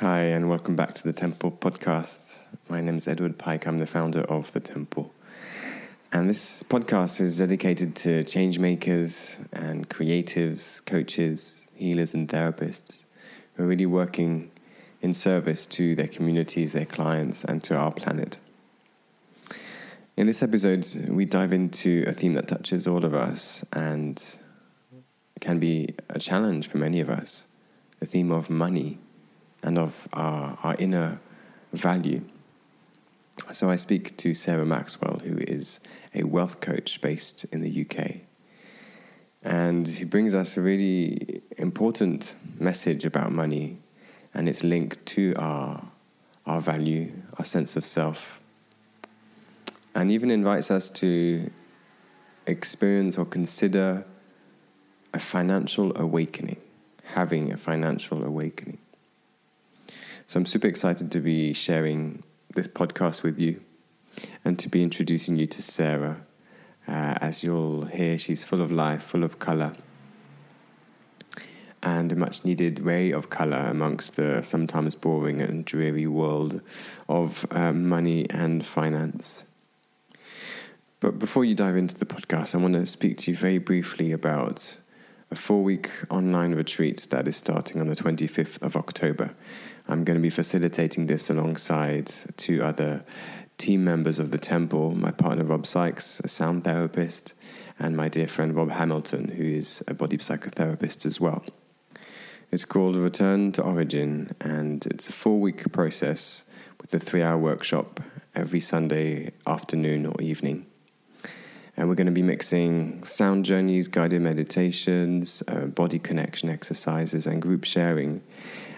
Hi, and welcome back to the Temple podcast. My name is Edward Pike. I'm the founder of the Temple. And this podcast is dedicated to change makers and creatives, coaches, healers, and therapists who are really working in service to their communities, their clients, and to our planet. In this episode, we dive into a theme that touches all of us and can be a challenge for many of us the theme of money and of our, our inner value. So I speak to Sarah Maxwell, who is a wealth coach based in the UK. And who brings us a really important message about money and its link to our, our value, our sense of self, and even invites us to experience or consider a financial awakening, having a financial awakening. So I'm super excited to be sharing this podcast with you and to be introducing you to Sarah. Uh, as you'll hear, she's full of life, full of colour, and a much needed ray of colour amongst the sometimes boring and dreary world of uh, money and finance. But before you dive into the podcast, I want to speak to you very briefly about a four week online retreat that is starting on the 25th of October. I'm going to be facilitating this alongside two other team members of the temple my partner Rob Sykes, a sound therapist, and my dear friend Rob Hamilton, who is a body psychotherapist as well. It's called Return to Origin, and it's a four week process with a three hour workshop every Sunday afternoon or evening. And we're going to be mixing sound journeys, guided meditations, uh, body connection exercises, and group sharing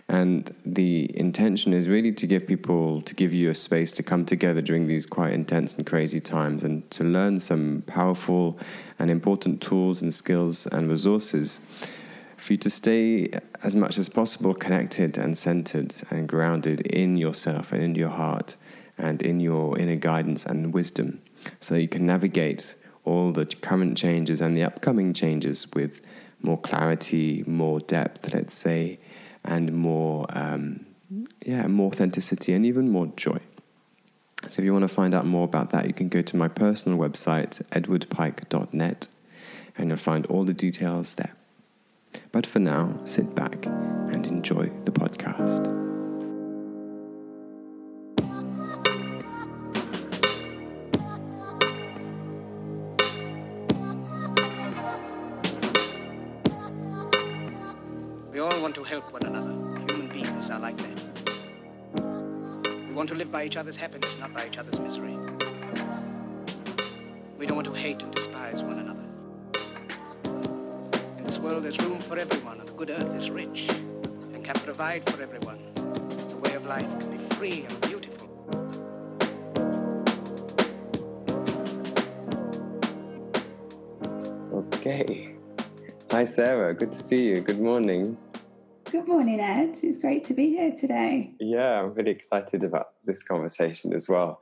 and the intention is really to give people, to give you a space to come together during these quite intense and crazy times and to learn some powerful and important tools and skills and resources for you to stay as much as possible connected and centered and grounded in yourself and in your heart and in your inner guidance and wisdom so you can navigate all the current changes and the upcoming changes with more clarity, more depth, let's say and more, um, yeah, more authenticity and even more joy. So if you want to find out more about that, you can go to my personal website, edwardpike.net, and you'll find all the details there. But for now, sit back and enjoy the podcast. Want to live by each other's happiness, not by each other's misery. We don't want to hate and despise one another. In this world, there's room for everyone, and the good earth is rich and can provide for everyone. The way of life can be free and beautiful. Okay. Hi, Sarah. Good to see you. Good morning. Good morning, Ed. It's great to be here today. Yeah, I'm really excited about this conversation as well.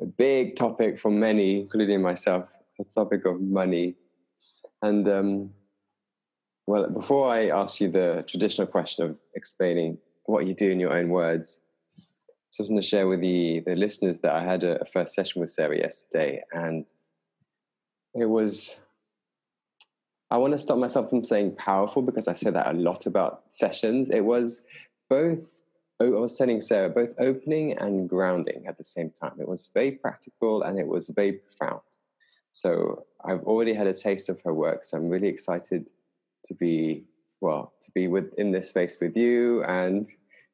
A big topic for many, including myself, the topic of money. And um, well, before I ask you the traditional question of explaining what you do in your own words, I just want to share with the, the listeners that I had a, a first session with Sarah yesterday, and it was I want to stop myself from saying powerful because I say that a lot about sessions. It was both, I was telling Sarah, both opening and grounding at the same time. It was very practical and it was very profound. So I've already had a taste of her work. So I'm really excited to be, well, to be with, in this space with you and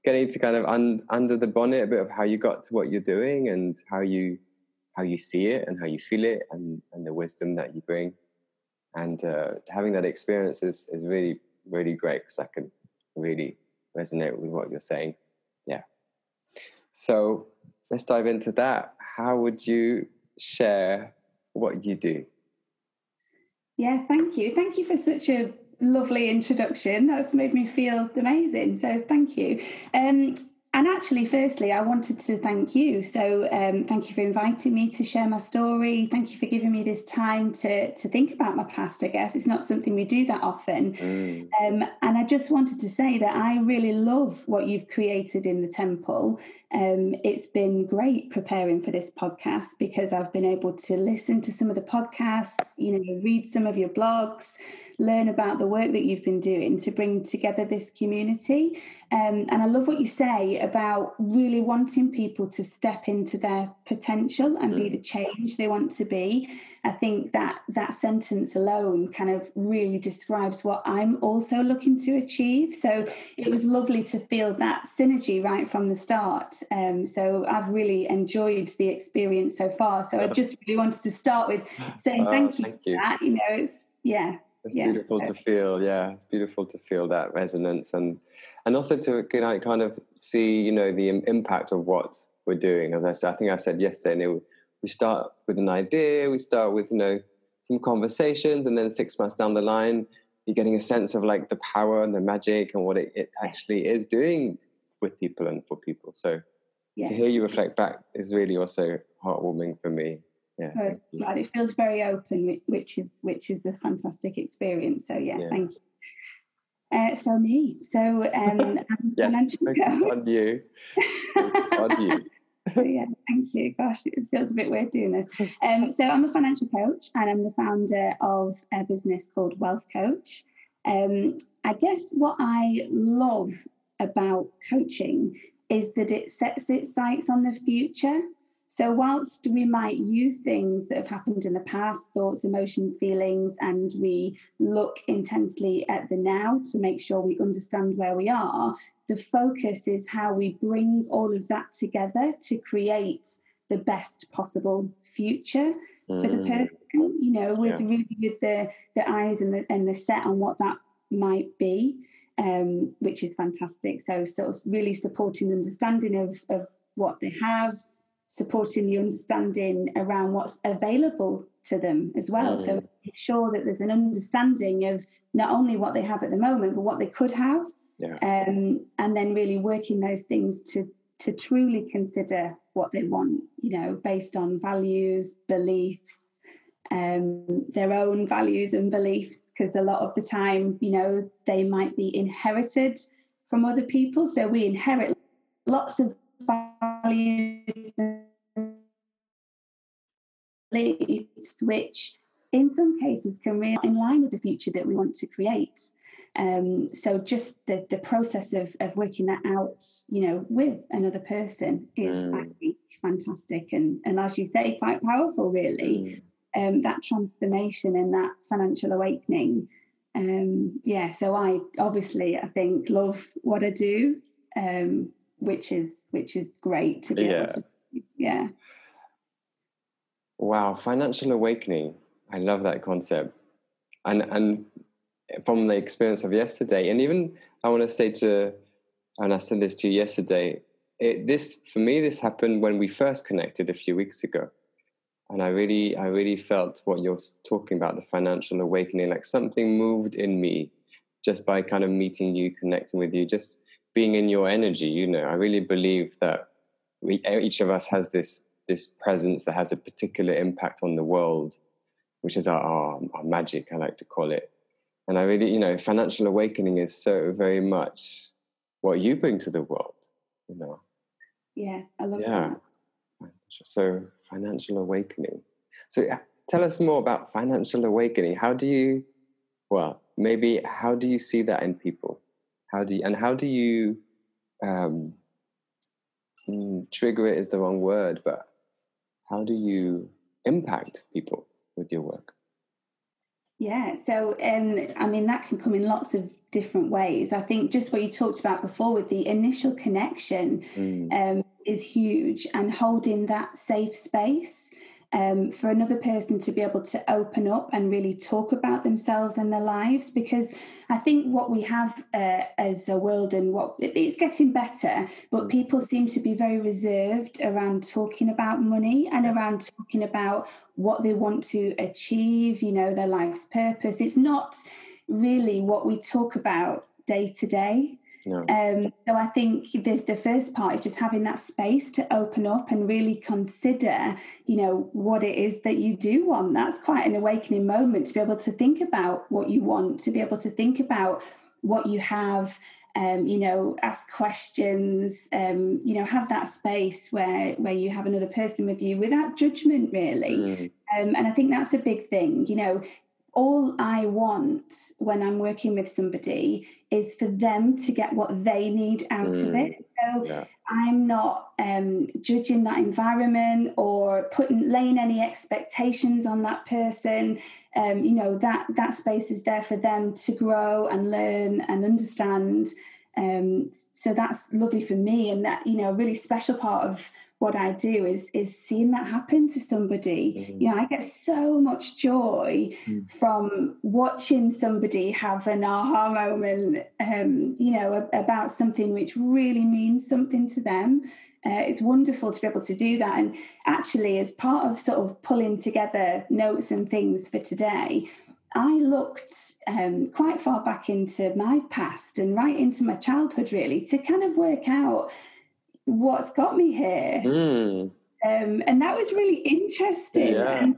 getting to kind of un, under the bonnet a bit of how you got to what you're doing and how you, how you see it and how you feel it and, and the wisdom that you bring and uh, having that experience is, is really really great because i can really resonate with what you're saying. Yeah. So let's dive into that. How would you share what you do? Yeah thank you. Thank you for such a lovely introduction. That's made me feel amazing so thank you. Um, and actually, firstly, I wanted to thank you. So, um, thank you for inviting me to share my story. Thank you for giving me this time to to think about my past. I guess it's not something we do that often. Mm. Um, and I just wanted to say that I really love what you've created in the temple. Um, it's been great preparing for this podcast because I've been able to listen to some of the podcasts, you know, read some of your blogs learn about the work that you've been doing to bring together this community. Um, and I love what you say about really wanting people to step into their potential and mm. be the change they want to be. I think that that sentence alone kind of really describes what I'm also looking to achieve. So it was lovely to feel that synergy right from the start. Um, so I've really enjoyed the experience so far. So I just really wanted to start with saying oh, thank you thank you. that. You know, it's yeah, it's yeah, beautiful to feel. Yeah, it's beautiful to feel that resonance and and also to kind of see you know the impact of what we're doing. As I said, I think I said yesterday, know, we start with an idea, we start with you know some conversations, and then six months down the line, you're getting a sense of like the power and the magic and what it, it actually is doing with people and for people. So yeah. to hear you reflect back is really also heartwarming for me yeah, glad it feels very open, which is which is a fantastic experience. So yeah, yeah. thank you. Uh, so me, so um, yes, on you. On you. yeah, thank you. Gosh, it feels a bit weird doing this. Um, so I'm a financial coach and I'm the founder of a business called Wealth Coach. Um, I guess what I love about coaching is that it sets its sights on the future. So, whilst we might use things that have happened in the past, thoughts, emotions, feelings, and we look intensely at the now to make sure we understand where we are, the focus is how we bring all of that together to create the best possible future mm. for the mm. person, you know, with yeah. really with the, the eyes and the, and the set on what that might be. Um, which is fantastic. So, sort of really supporting the understanding of, of what they have, supporting the understanding around what's available to them as well. Mm. So ensure that there's an understanding of not only what they have at the moment, but what they could have. Yeah. Um, and then really working those things to to truly consider what they want, you know, based on values, beliefs, um, their own values and beliefs, because a lot of the time, you know, they might be inherited from other people. So we inherit lots of values beliefs which in some cases can really in line with the future that we want to create um, so just the, the process of, of working that out you know with another person is mm. think fantastic and, and as you say quite powerful really mm. um, that transformation and that financial awakening um, yeah so i obviously i think love what i do um, which is which is great to be yeah. able to yeah wow financial awakening. I love that concept. And and from the experience of yesterday and even i want to say to and i said this to you yesterday it, this for me this happened when we first connected a few weeks ago. And i really i really felt what you're talking about the financial awakening like something moved in me just by kind of meeting you connecting with you just being in your energy you know. I really believe that we each of us has this this presence that has a particular impact on the world which is our, our, our magic i like to call it. And i really you know financial awakening is so very much what you bring to the world you know? Yeah i love yeah. that. so financial awakening. So tell us more about financial awakening. How do you well maybe how do you see that in people? How do you, and how do you um, mm, trigger it is the wrong word, but how do you impact people with your work? Yeah, so um, I mean that can come in lots of different ways. I think just what you talked about before with the initial connection mm. um, is huge, and holding that safe space um, for another person to be able to open up and really talk about themselves and their lives. Because I think what we have uh, as a world and what it's getting better, but mm. people seem to be very reserved around talking about money and around talking about what they want to achieve, you know, their life's purpose. It's not really what we talk about day to day. No. Um, so I think the, the first part is just having that space to open up and really consider, you know, what it is that you do want. That's quite an awakening moment to be able to think about what you want, to be able to think about what you have, um, you know, ask questions, um, you know, have that space where where you have another person with you without judgment, really. Mm. Um, and I think that's a big thing. You know, all I want when I'm working with somebody is for them to get what they need out of Mm. it. So Yeah. I'm not um, judging that environment or putting laying any expectations on that person. Um, you know that that space is there for them to grow and learn and understand. Um, so that's lovely for me, and that you know a really special part of what I do is is seeing that happen to somebody. Mhm. You know, I get so much joy Mm. from watching somebody have an aha moment. Um, you know, about something which really means something to them. Uh, it's wonderful to be able to do that. And actually, as part of sort of pulling together notes and things for today, I looked um, quite far back into my past and right into my childhood, really, to kind of work out what's got me here. Mm. Um, and that was really interesting. Yeah. And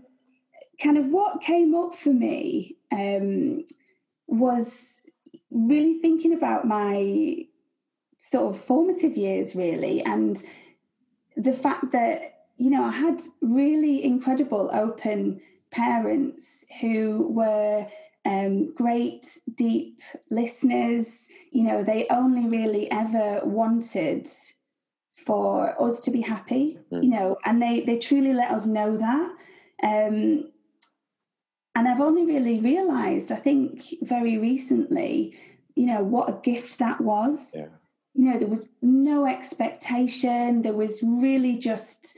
kind of what came up for me um, was really thinking about my sort of formative years, really, and the fact that, you know, I had really incredible open parents who were um, great, deep listeners. You know, they only really ever wanted for us to be happy, Mm. you know, and they they truly let us know that. Um, and I've only really realised, I think, very recently, you know, what a gift that was. Yeah. You know, there was no expectation. There was really just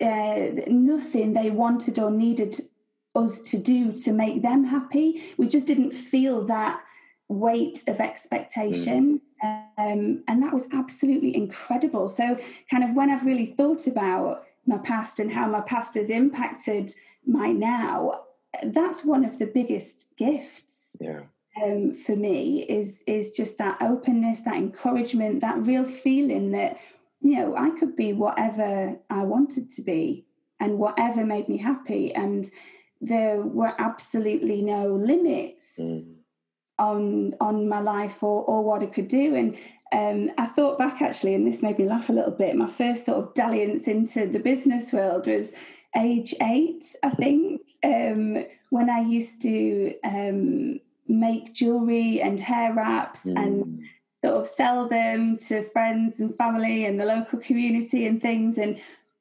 uh, nothing they wanted or needed us to do to make them happy. We just didn't feel that weight of expectation. Um, and that was absolutely incredible. So, kind of when I've really thought about my past and how my past has impacted my now, that's one of the biggest gifts Yeah. um, for me is is just that openness, that encouragement, that real feeling that you know I could be whatever I wanted to be and whatever made me happy, and there were absolutely no limits Mm. On on my life or or what I could do. And um, I thought back actually, and this made me laugh a little bit. My first sort of dalliance into the business world was age eight, I think, um, when I used to um, make jewelry and hair wraps and Mm. sort of sell them to friends and family and the local community and things and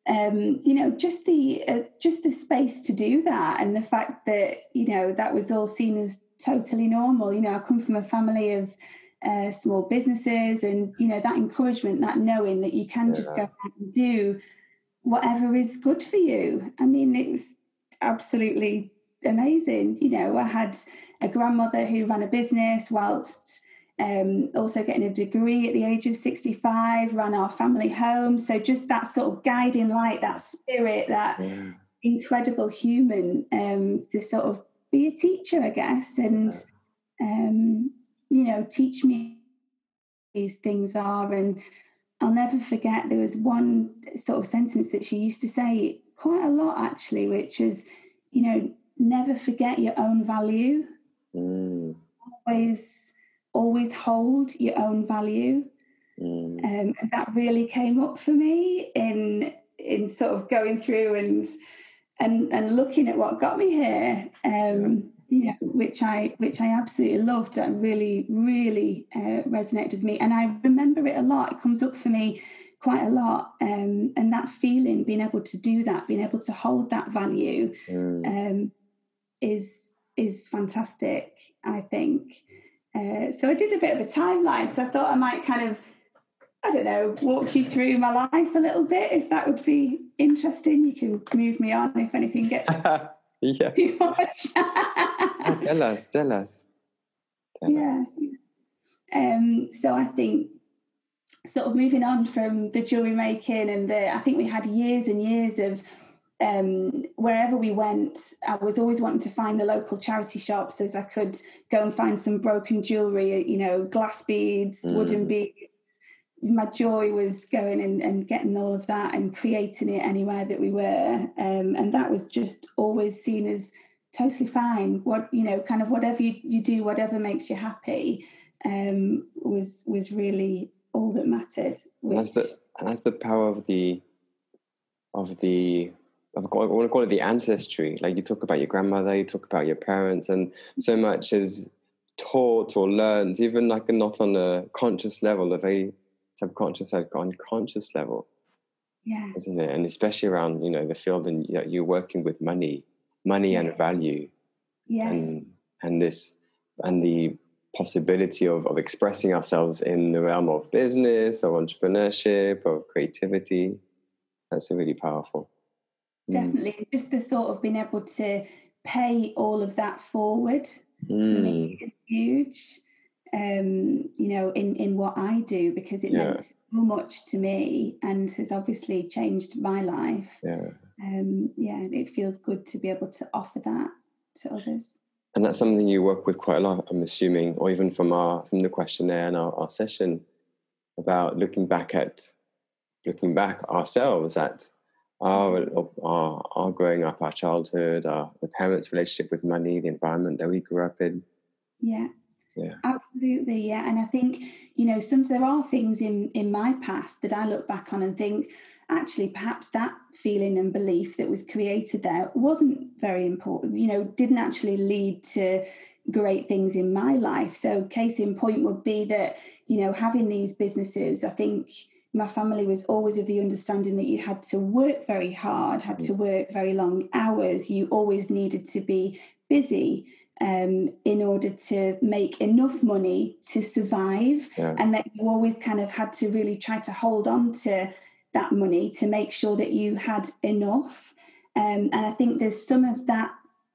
um, you know just the uh, just the space to do that and the fact that you know that was all seen as totally normal you know i come from a family of uh, small businesses and you know that encouragement that knowing that you can just go out and do whatever is good for you i mean it was absolutely amazing you know i had a grandmother who ran a business whilst um, also getting a degree at the age of 65, ran our family home. So just that sort of guiding light, that spirit, that Yeah. incredible human um, to sort of be a teacher, I guess, and um, you know, teach me these things are. And I'll never forget there was one sort of sentence that she used to say quite a lot actually, which is, you know, never forget your own value. Mm. Always, always hold your own value. Mm. um, and that really came up for me in in sort of going through and and and looking at what got me here um you know which i which i absolutely loved and really really uh, resonated with me. And i remember it a lot. It comes up for me quite a lot. Um and that feeling being able to do that being able to hold that value Mm. um is is fantastic i think. Uh, so I did a bit of a timeline. So I thought I might kind of, I don't know, walk you through my life a little bit. If that would be interesting, you can move me on if anything gets yeah. too much. Oh, tell us. Tell us. Tell us. yeah. Um, so I think sort of moving on from the jewelry making and the, I think we had years and years of um, wherever we went, I was always wanting to find the local charity shops as I could go and find some broken jewelry, you know, glass beads, mm. wooden beads. My joy was going and, and getting all of that and creating it anywhere that we were. Um, and that was just always seen as totally fine. What, you know, kind of whatever you, you do, whatever makes you happy, um, was was really all that mattered. Which... That's the and that's the power of the of the I want to call it the ancestry. Like you talk about your grandmother, you talk about your parents, and so much is taught or learned, even like not on a conscious level, of a very subconscious, like unconscious level. Yeah, isn't it? And especially around you know the field and you're working with money, money yeah. and value. Yeah, and and this and the possibility of, of expressing ourselves in the realm of business or entrepreneurship or creativity. That's really powerful. Mm. definitely mm. just the thought of being able to pay all of that forward for me mm. is huge um you know in in what i do because it yeah. meant so much to me and has obviously changed my life yeah um yeah it feels good to be able to offer that to others and that's something you work with quite a lot i'm assuming or even from our from the questionnaire and our, our session about looking back at looking back ourselves at our, our, our growing up, our childhood, our the parents' relationship with money, the environment that we grew up in. Yeah. Yeah. Absolutely, yeah. And I think, you know, some there are things in in my past that I look back on and think, actually, perhaps that feeling and belief that was created there wasn't very important, you know, didn't actually lead to great things in my life. So case in point would be that, you know, having these businesses, I think my family was always of the understanding that you had to work very hard, had mm. to work very long hours. You always needed to be busy um, in order to make enough money to survive, yeah. and that you always kind of had to really try to hold on to that money to make sure that you had enough. Um, and I think there's some of that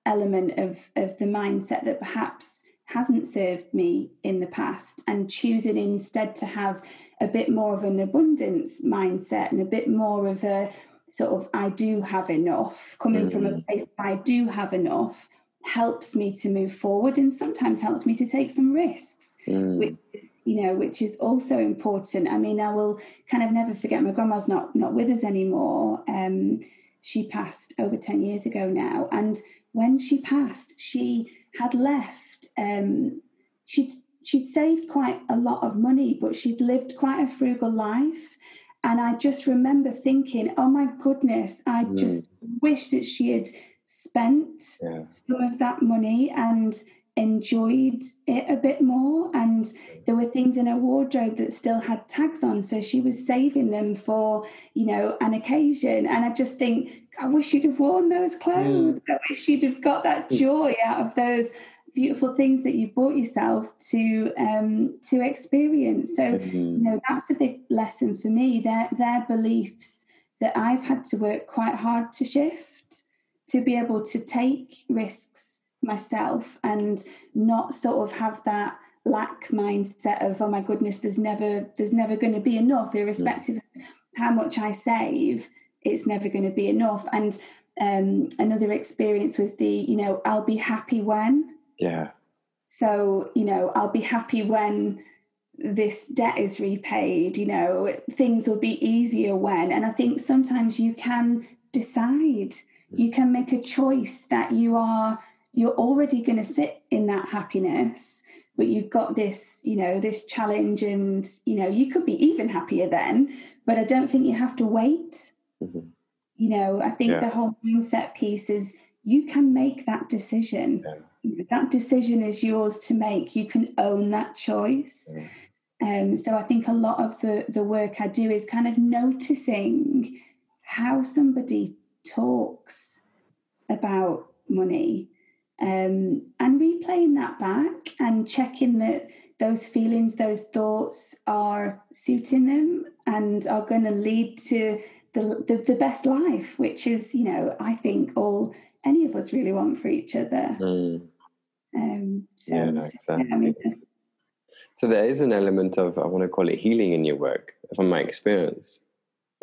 element of of the mindset that perhaps hasn't served me in the past, and choosing instead to have a bit more of an abundance mindset and a bit more of a sort of I do have enough, coming mm. from a mm. place I do have enough, helps me to move forward and sometimes helps me to take some risks, mm. which is, you know, which is also important. I mean, I will kind of never forget my grandma's not not with us anymore. Um, she passed over 10 years ago now. And when she passed, she had left um, she'd she'd saved quite a lot of money, but she'd lived quite a frugal life. And I just remember thinking, oh my goodness, I mm. just wish that she had spent yeah. some of that money and enjoyed it a bit more. And there were things in her wardrobe that still had tags on. So she was saving them for, you know, an occasion. And I just think, I wish you'd have worn those clothes. Mm. I wish you'd have got that mm. joy out of those beautiful things that you bought yourself to um, to experience. So mm-hmm. you know that's a big lesson for me. Their their beliefs that I've had to work quite hard to shift to be able to take risks myself and not sort of have that lack mindset of oh my goodness there's never there's never going to be enough irrespective mm. of how much I save it's never going to be enough and um, another experience was the you know I'll be happy when yeah. So, you know, I'll be happy when this debt is repaid, you know, things will be easier when. And I think sometimes you can decide, you can make a choice that you are, you're already going to sit in that happiness but you've got this you know this challenge and you know you could be even happier then but i don't think you have to wait mm-hmm. you know i think yeah. the whole mindset piece is you can make that decision yeah that decision is yours to make. You can own that choice. Mm. Um, so I think a lot of the, the work I do is kind of noticing how somebody talks about money um, and replaying that back and checking that those feelings, those thoughts are suiting them and are going to lead to the, the, the, best life, which is, you know, I think all any of us really want for each other. Mm. Um, so, yeah, no, exactly. I mean, so there is an element of I want to call it healing in your work, from my experience.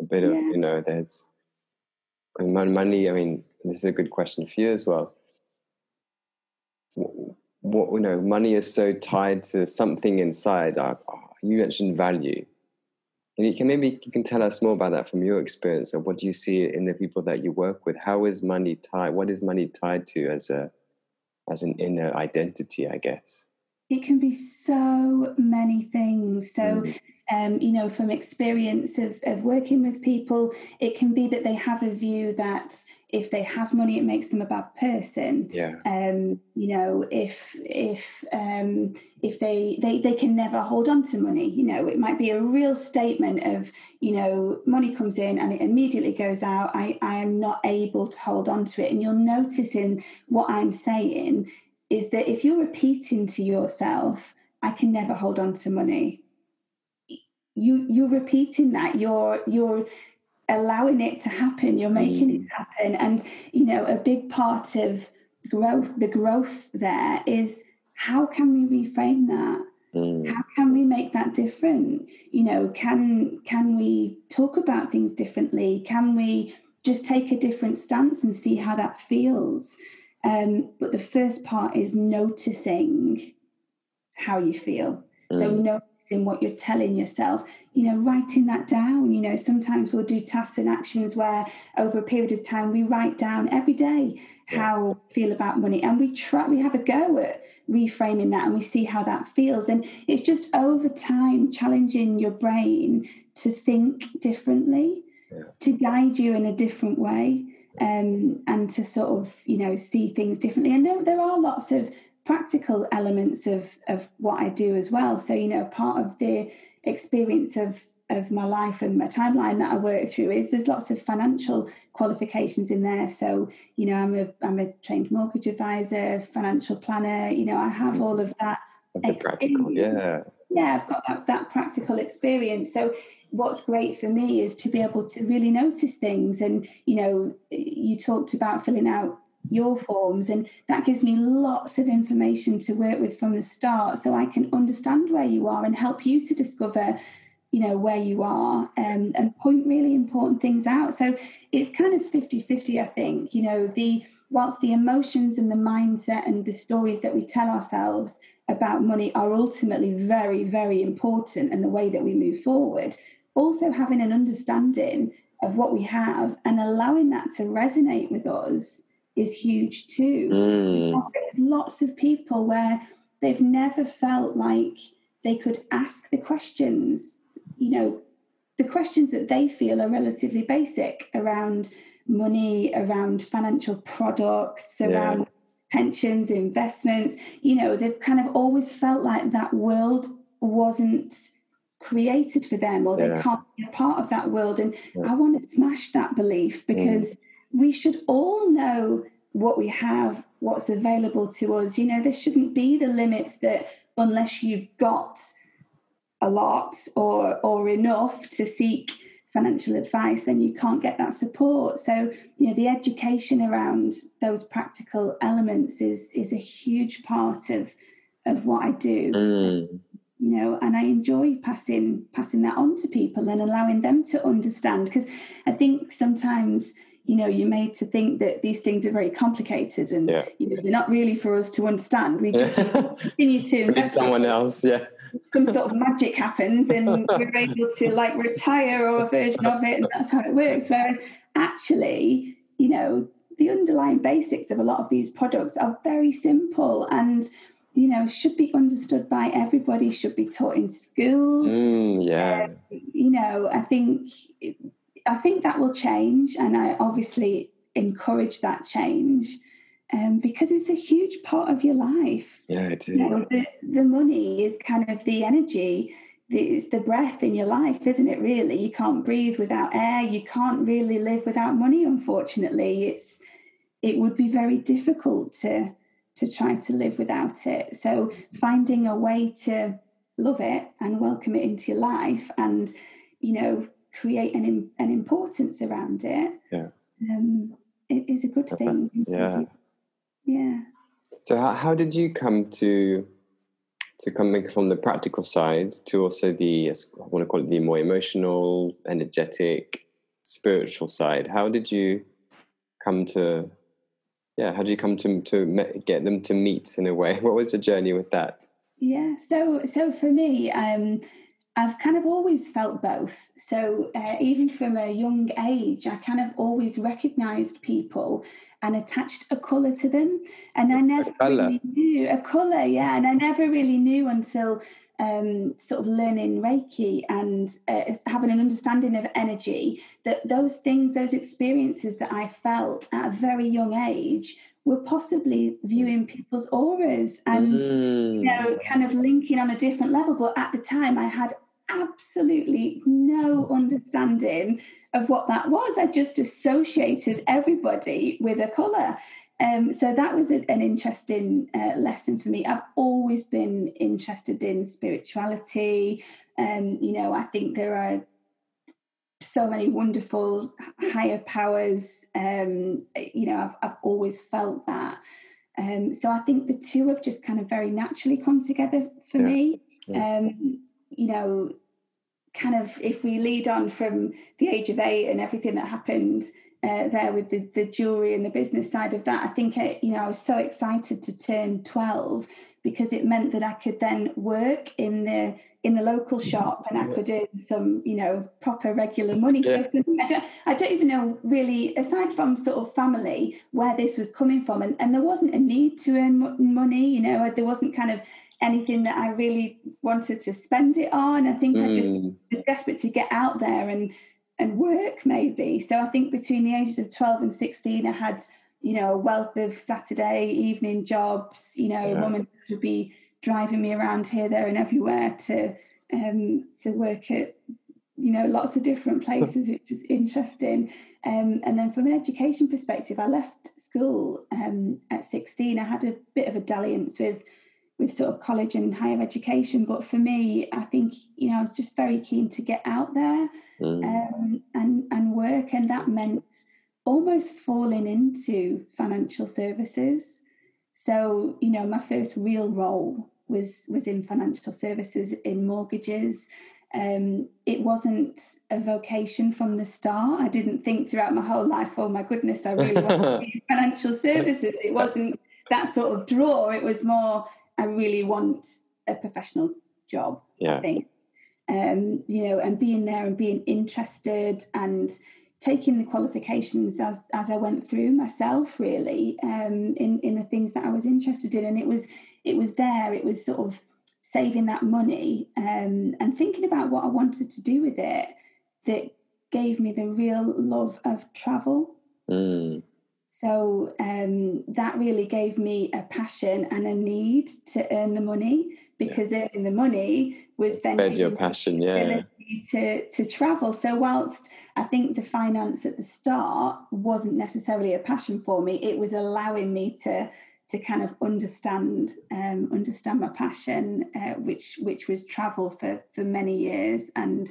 A bit of yeah. you know, there's Because money, I mean, this is a good question for you as well. What, what you know, money is so tied to something inside. Uh, you mentioned value. And you can maybe you can tell us more about that from your experience of what do you see in the people that you work with. How is money tied? What is money tied to as a as an inner identity? I guess it can be so many things. So. Mm um, you know, from experience of, of working with people, it can be that they have a view that if they have money, it makes them a bad person. Yeah. Um, you know, if if um, if they, they they can never hold on to money, you know, it might be a real statement of, you know, money comes in and it immediately goes out. I, I am not able to hold on to it. And you'll notice in what I'm saying is that if you're repeating to yourself, I can never hold on to money you you're repeating that. You're you're allowing it to happen. You're making mm. it happen. And you know a big part of growth the growth there is how can we reframe that? Mm. how can we make that different? You know can can we talk about things differently? Can we just take a different stance and see how that feels? Um, but the first part is noticing how you feel. Mm. so no in what you're telling yourself you know writing that down. You know sometimes we'll do tasks and actions where over a period of time we write down every day how we feel about money and we try we have a go at reframing that and we see how that feels. And it's just over time challenging your brain to think differently yeah. to guide you in a different way um, and to sort of you know see things differently. And there, there are lots of practical elements of of what I do as well. So you know, part of the experience of of my life and my timeline that I work through is there's lots of financial qualifications in there. So you know, I'm a I'm a trained mortgage advisor, financial planner. You know, I have all of that. Of practical, yeah. Yeah, I've got that, that practical experience. So what's great for me is to be able to really notice things. And you know, you talked about filling out your forms and that gives me lots of information to work with from the start so i can understand where you are and help you to discover you know where you are um, and point really important things out. So it's kind of 50-50 i think you know the whilst the emotions and the mindset and the stories that we tell ourselves about money are ultimately very very important and the way that we move forward also having an understanding of what we have and allowing that to resonate with us is huge too. Mm. Lots of people where they've never felt like they could ask the questions, you know, the questions that they feel are relatively basic around money, around financial products, around yeah. pensions, investments. You know, they've kind of always felt like that world wasn't created for them or they can't be a part of that world. And yeah. I want to smash that belief because. Mm we should all know what we have, what's available to us. You know, there shouldn't be the limits that unless you've got a lot or or enough to seek financial advice, then you can't get that support. So, you know, the education around those practical elements is is a huge part of of what I do. Mm. You know, and I enjoy passing passing that on to people and allowing them to understand because I think sometimes you know you're made to think that these things are very complicated and yeah. you know, they're not really for us to understand. We just continue to invest someone else yeah. some sort of magic happens and we're able to like retire or a version of it and that's how it works. Whereas actually you know the underlying basics of a lot of these products are very simple and you know should be understood by everybody should be taught in schools. Mm, yeah. Uh, you know i think I think that will change, and I obviously encourage that change um, because it's a huge part of your life. Yeah, it is. You know, the, the money is kind of the energy, it's the breath in your life, isn't it? Really, you can't breathe without air. You can't really live without money. Unfortunately, it's it would be very difficult to to try to live without it. So finding a way to love it and welcome it into your life and you know create an an importance around it, yeah, um, it is a good thing. Yeah, yeah. So how, how did you come to to coming from the practical side to also the I want to call it the more emotional, energetic, spiritual side? How did you come to yeah how did you come to to get them to meet in a way what was the journey with that yeah so so for me um I've kind of always felt both. So uh, even from a young age, I kind of always recognised people and attached a colour to them, and I never really knew a colour. Yeah, and I never really knew until um, sort of learning Reiki and uh, having an understanding of energy that those things, those experiences that I felt at a very young age were possibly viewing people's auras and mm. you know kind of linking on a different level but at the time i had absolutely no understanding of what that was i just associated everybody with a color um, so that was a, an interesting uh, lesson for me. I've always been interested in spirituality. Um, you know, I think there are so many wonderful higher powers. Um, you know, I've, I've, always felt that. Um, so I think the two have just kind of very naturally come together for yeah. me. Yeah. Um, you know, kind of if we lead on from the age of eight and everything that happened uh, there with the, the jewelry and the business side of that. I think, I, you know, I was so excited to turn 12 because it meant that I could then work in the in the local shop and I could earn some, you know, proper regular money. Yeah. So I don't, I don't even know really, aside from sort of family, where this was coming from. And, and there wasn't a need to earn money, you know, there wasn't kind of anything that I really wanted to spend it on. I think mm. I just mm. was desperate to get out there and and work maybe. So I think between the ages of 12 and 16, I had, you know, a wealth of Saturday evening jobs, you know, yeah. and dad would be driving me around here, there and everywhere to um to work at, you know, lots of different places, which was interesting. Um, and then from an education perspective, I left school um, at 16. I had a bit of a dalliance with with sort of college and higher education. But for me, I think, you know, I was just very keen to get out there mm. um, and, and work. And that meant almost falling into financial services. So, you know, my first real role was was in financial services in mortgages. Um, it wasn't a vocation from the start. I didn't think throughout my whole life, oh my goodness, I really want to be in financial services. It wasn't that sort of draw. It was more, I really want a professional job. Yeah. I think, um, you know, and being there and being interested and taking the qualifications as as I went through myself, really, um, in in the things that I was interested in, and it was it was there. It was sort of saving that money um, and thinking about what I wanted to do with it that gave me the real love of travel. Mm. So um, that really gave me a passion and a need to earn the money because yeah. earning the money was then Fed your passion, yeah. To to travel. So whilst I think the finance at the start wasn't necessarily a passion for me, it was allowing me to to kind of understand um, understand my passion, uh, which which was travel for for many years and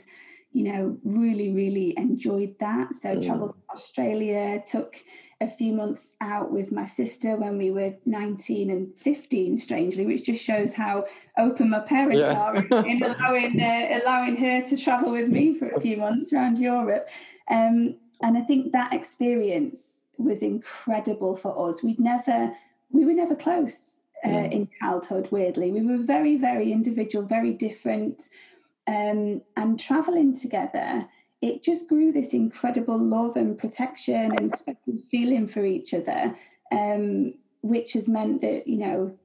you know really really enjoyed that so mm. traveled to australia took a few months out with my sister when we were 19 and 15 strangely which just shows how open my parents yeah. are in allowing uh, allowing her to travel with me for a few months around europe um, and i think that experience was incredible for us we'd never we were never close uh, mm. in childhood weirdly we were very very individual very different um, and traveling together it just grew this incredible love and protection and special feeling for each other, um, which has meant that, you know,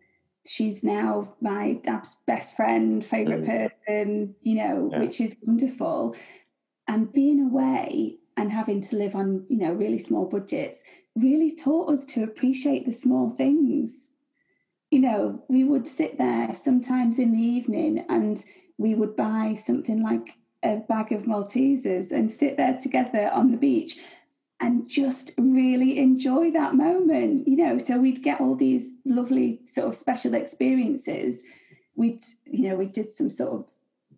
she's now my best friend, favorite mm. person, you know, yeah. which is wonderful. And being away and having to live on, you know, really small budgets really taught us to appreciate the small things. You know, we would sit there sometimes in the evening and we would buy something like a bag of Maltesers and sit there together on the beach and just really enjoy that moment, you know. So we'd get all these lovely sort of special experiences. We'd, you know, we did some sort of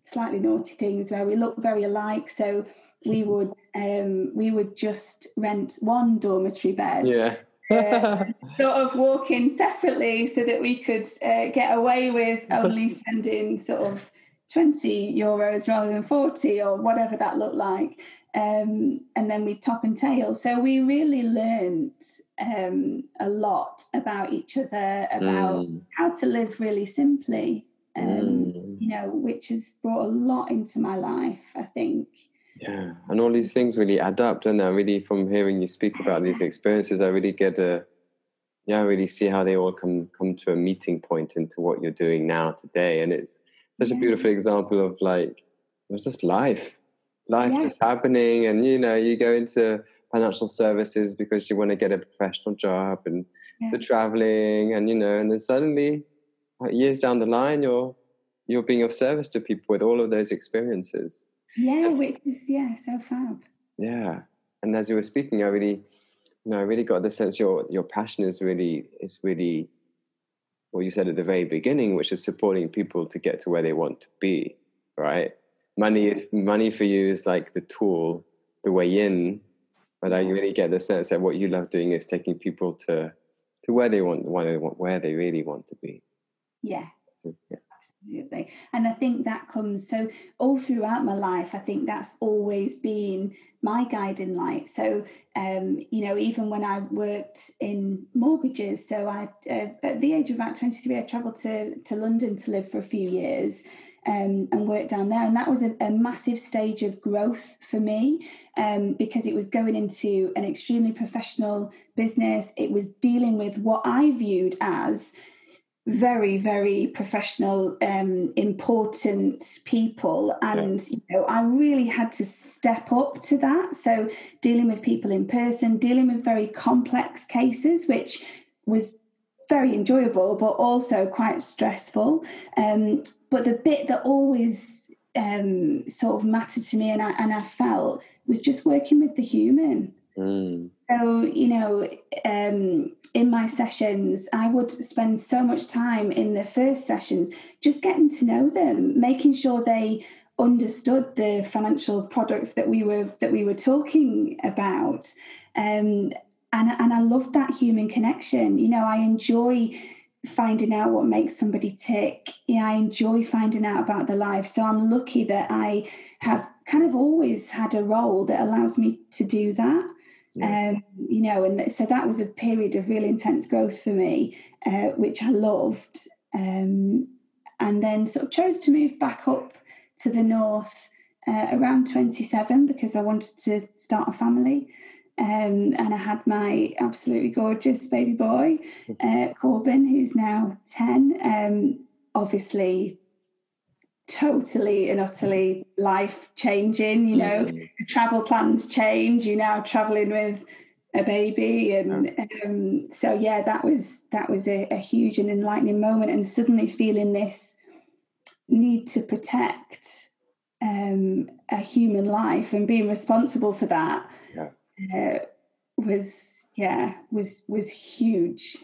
slightly naughty things where we looked very alike. So we would um we would just rent one dormitory bed. Yeah. uh, sort of walk in separately so that we could uh, get away with only spending sort of 20 euros rather than 40 or whatever that looked like. Um, and then we top and tail. So we really learned um, a lot about each other, about mm. how to live really simply, um, mm. you know, which has brought a lot into my life, I think. Yeah, and all these things really add up, don't they? Really, from hearing you speak about these experiences, I really get a, yeah, I really see how they all come come to a meeting point into what you're doing now today, and it's such yeah. a beautiful example of like it was just life, life yeah. just happening, and you know, you go into financial services because you want to get a professional job and yeah. the traveling and you know and then suddenly years down the line you're you're being of service to people with all of those experiences yeah which is yeah so fab yeah and as you were speaking i really you know i really got the sense your your passion is really is really what you said at the very beginning which is supporting people to get to where they want to be right money is money for you is like the tool the way in but I really get the sense that what you love doing is taking people to to where they want, where they want, where they really want to be. Yeah. So, yeah. Absolutely. And I think that comes so all throughout my life, I think that's always been my guiding light. So, um, you know, even when I worked in mortgages, so I, uh, at the age of about 23, I traveled to, to London to live for a few years um, and worked down there. And that was a, a massive stage of growth for me um, because it was going into an extremely professional business. It was dealing with what I viewed as very very professional um, important people and yeah. you know i really had to step up to that so dealing with people in person dealing with very complex cases which was very enjoyable but also quite stressful um, but the bit that always um, sort of mattered to me and I, and I felt was just working with the human. Mm. So, you know, um, in my sessions, I would spend so much time in the first sessions just getting to know them, making sure they understood the financial products that we were that we were talking about. Um, and, and I loved that human connection. You know, I enjoy finding out what makes somebody tick. Yeah, I enjoy finding out about their life. So I'm lucky that I have kind of always had a role that allows me to do that. Yeah. Um, you know, and so that was a period of really intense growth for me, uh, which I loved. Um, and then sort of chose to move back up to the north uh, around 27 because I wanted to start a family. Um, and I had my absolutely gorgeous baby boy, uh, Corbin, who's now 10. Um, obviously, totally and utterly life changing. You know, mm-hmm. travel plans change. You're now traveling with a baby, and um, so yeah, that was that was a, a huge and enlightening moment. And suddenly feeling this need to protect um, a human life and being responsible for that yeah. uh, was yeah was was huge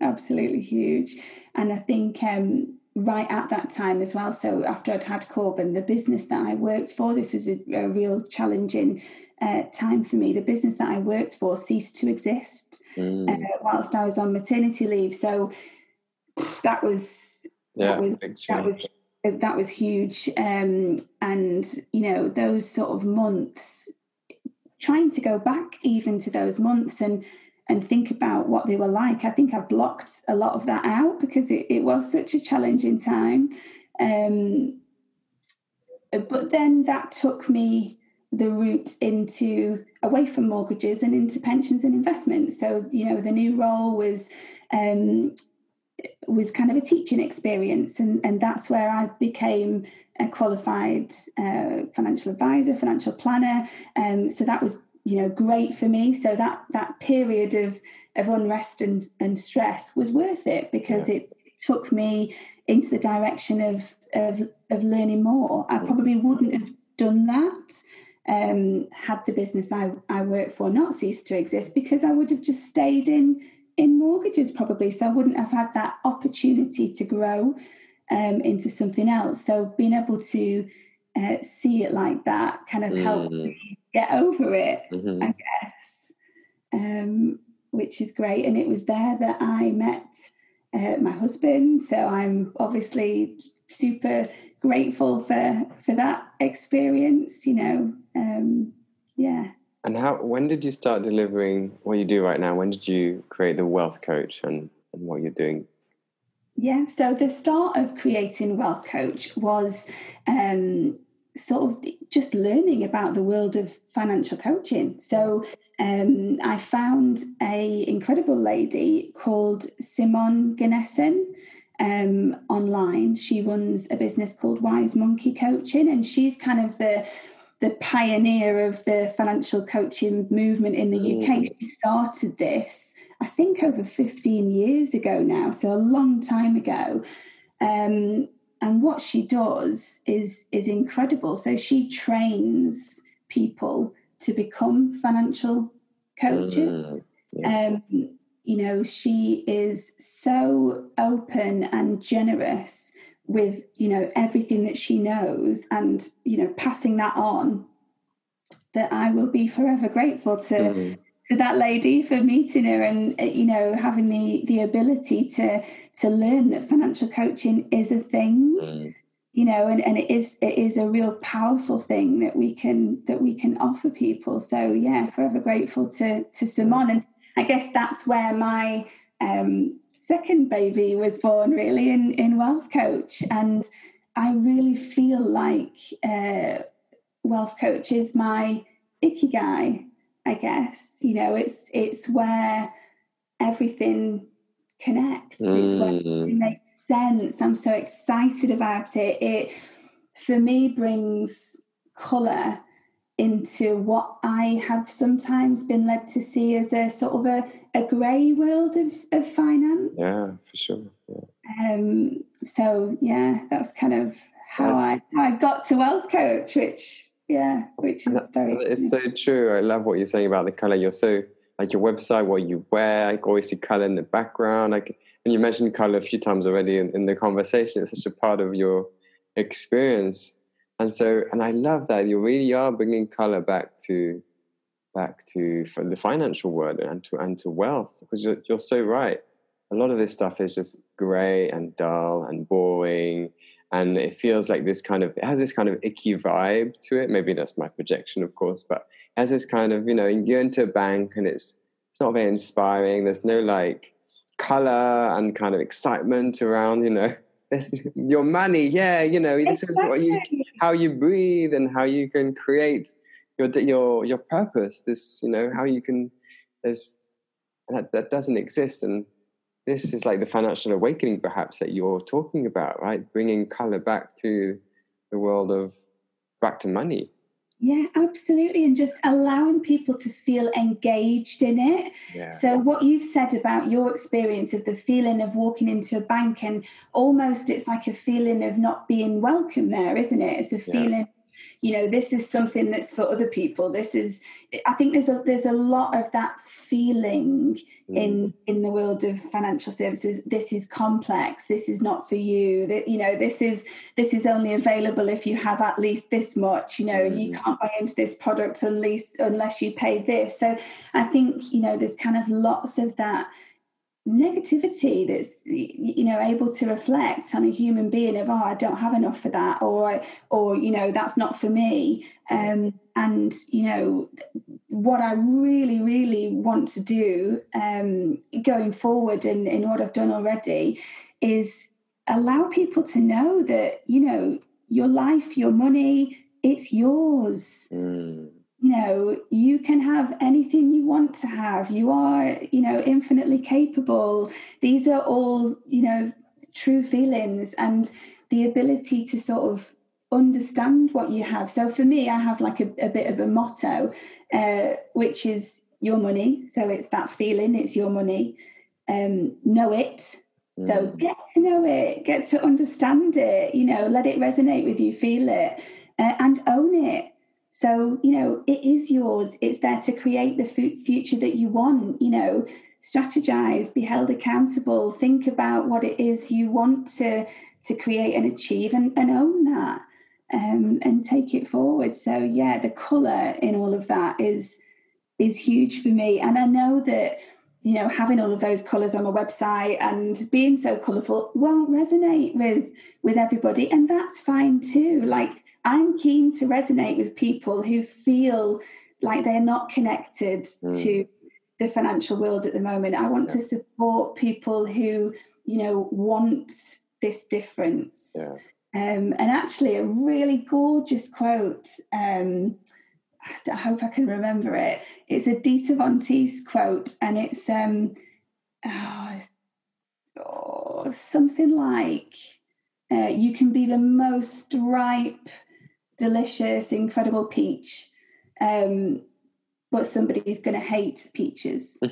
absolutely huge and i think um, right at that time as well. So after i'd had corbin the business that i worked for this was a, a real challenging uh, time for me. The business that i worked for ceased to exist mm. uh, whilst i was on maternity leave. So that was yeah, that was that was that was huge. Um, and you know those sort of months trying to go back even to those months and and think about what they were like. I think I've blocked a lot of that out because it, it was such a challenging time. Um, but then that took me the route into away from mortgages and into pensions and investments. So you know the new role was um, was kind of a teaching experience, and and that's where I became a qualified uh, financial advisor, financial planner. Um, so that was you know great for me. So that that period of of unrest and, and stress was worth it because yeah. it took me into the direction of, of of learning more. I probably wouldn't have done that um, had the business I, I work for not ceased to exist because I would have just stayed in in mortgages probably. So I wouldn't have had that opportunity to grow um, into something else. So being able to uh, see it like that kind of mm. helped me get over it, mm-hmm. I guess, um, which is great. And it was there that I met uh, my husband. So I'm obviously super grateful for for that experience. You know, um, yeah. And how? When did you start delivering what you do right now? When did you create the Wealth Coach and, and what you're doing? Yeah. So the start of creating Wealth Coach was um, sort of just learning about the world of financial coaching. So um, I found a incredible lady called Simonne Gnessen um, online. She runs a business called Wise Monkey Coaching, and she's kind of the the pioneer of the financial coaching movement in the UK. Mm. She started this, I think, over 15 years ago now, so a long time ago. Um, and what she does is is incredible. So she trains people to become financial coaches. Mm, yeah. um, you know, she is so open and generous with you know everything that she knows and you know passing that on that I will be forever grateful to mm-hmm. To that lady for meeting her and uh, you know having the the ability to to learn that financial coaching is a thing mm. you know and, and it is it is a real powerful thing that we can that we can offer people so yeah forever grateful to to Simonne and I guess that's where my um second baby was born really in, in Wealth Coach. And I really feel like uh, Wealth Coach is my ikigai, I guess. You know, it's it's where everything connects. Mm. It's where mm. it makes sense. I'm so excited about it. It for me brings colour into what I have sometimes been led to see as a sort of a, a grey world of, of finance. Yeah, for sure. Yeah. Um, so yeah, that's kind of how I how I got to Wealth Coach, which yeah, which is that, very. It's so true. I love what you're saying about the color. You're so like your website, what you wear. I always see color in the background. Like, and you mentioned color a few times already in, in the conversation. It's such a part of your experience and so and i love that you really are bringing color back to back to the financial world and to and to wealth because you're, you're so right a lot of this stuff is just gray and dull and boring and it feels like this kind of it has this kind of icky vibe to it. Maybe that's my projection of course but it has this kind of you know you go into a bank and it's it's not very inspiring. There's no like color and kind of excitement around you know. Your money yeah you know this exactly. is what you how you breathe and how you can create your your your purpose. This you know how you can there's that, that doesn't exist and this is like the financial awakening perhaps that you're talking about right bringing color back to the world of back to money yeah, absolutely. And just allowing people to feel engaged in it. Yeah. So, what you've said about your experience of the feeling of walking into a bank and almost it's like a feeling of not being welcome there, isn't it? It's a feeling you know this is something that's for other people. This is i think there's a there's a lot of that feeling mm. in in the world of financial services. This is complex. This is not for you. That you know this is this is only available if you have at least this much. You know mm. you can't buy into this product unless unless you pay this. So i think you know there's kind of lots of that negativity that's you know able to reflect. On a human being of oh I don't have enough for that or I or you know that's not for me. Um, and you know what I really really want to do um, going forward and in what I've done already is allow people to know that you know your life your money it's yours. Mm you know you can have anything you want to have. You are you know infinitely capable. These are all you know true feelings and the ability to sort of understand what you have. So for me i have like a, a bit of a motto uh, which is your money. So it's that feeling it's your money. Um, know it. So mm. get to know it get to understand it you know let it resonate with you feel it uh, and own it so, you know, it is yours. It's there to create the future that you want, you know, strategize, be held accountable, think about what it is you want to to create and achieve and, and own that um, and take it forward. So yeah, the colour in all of that is is huge for me. And I know that you know, having all of those colours on my website and being so colourful won't resonate with with everybody, and that's fine too. Like I'm keen to resonate with people who feel like they're not connected mm. to the financial world at the moment. I want yeah. to support people who, you know, want this difference. Yeah. Um, and actually, a really gorgeous quote. Um, I hope I can remember it. It's a Dita Von Teese quote, and it's um, oh, oh, something like, uh, "You can be the most ripe, delicious, incredible peach, um, but somebody's going to hate peaches."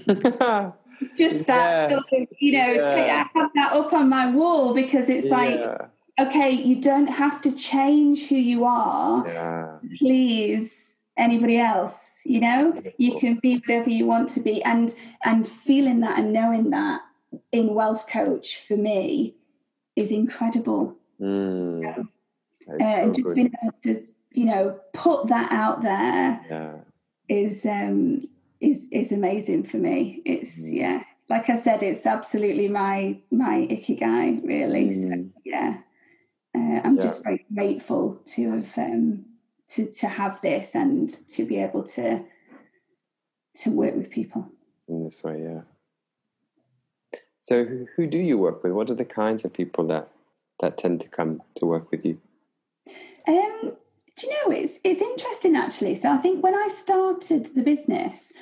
Just that yes. sort of, you know, yeah. I have that up on my wall because it's yeah. like, okay, you don't have to change who you are. Yeah. Please, anybody else, you know, you can be whatever you want to be, and and feeling that and knowing that in Wealth Coach for me is incredible. Mm. You know? Uh, so and just good. being able to, you know, put that out there yeah. is um is is amazing for me. It's mm. yeah, like I said, it's absolutely my my ikigai, really. Mm. So yeah, uh, I'm yeah. just very grateful to have um, to to have this and to be able to to work with people in this way. Yeah. So, who, who do you work with? What are the kinds of people that that tend to come to work with you? Um, do you know it's it's interesting actually. So I think when I started the business,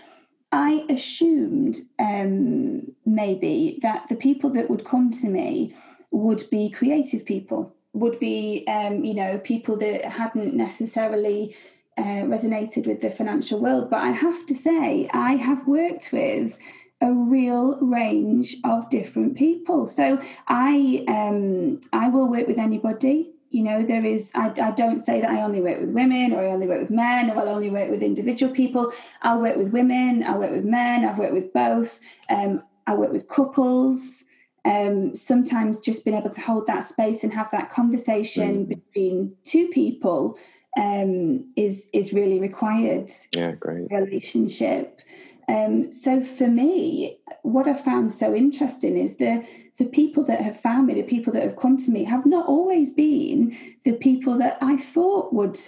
I assumed um, maybe that the people that would come to me would be creative people, would be, um, you know, people that hadn't necessarily uh, resonated with the financial world. But I have to say, I have worked with a real range of different people. So I um, I will work with anybody you know there is I, I don't say that i only work with women or i only work with men or i'll only work with individual people. I'll work with women i'll work with men i've worked with both. Um, i work with couples. Um, sometimes just being able to hold that space and have that conversation mm. between two people um, is is really required. Yeah great. Relationship. Um, so for me what i found so interesting is the the people that have found me, the people that have come to me, have not always been the people that I thought would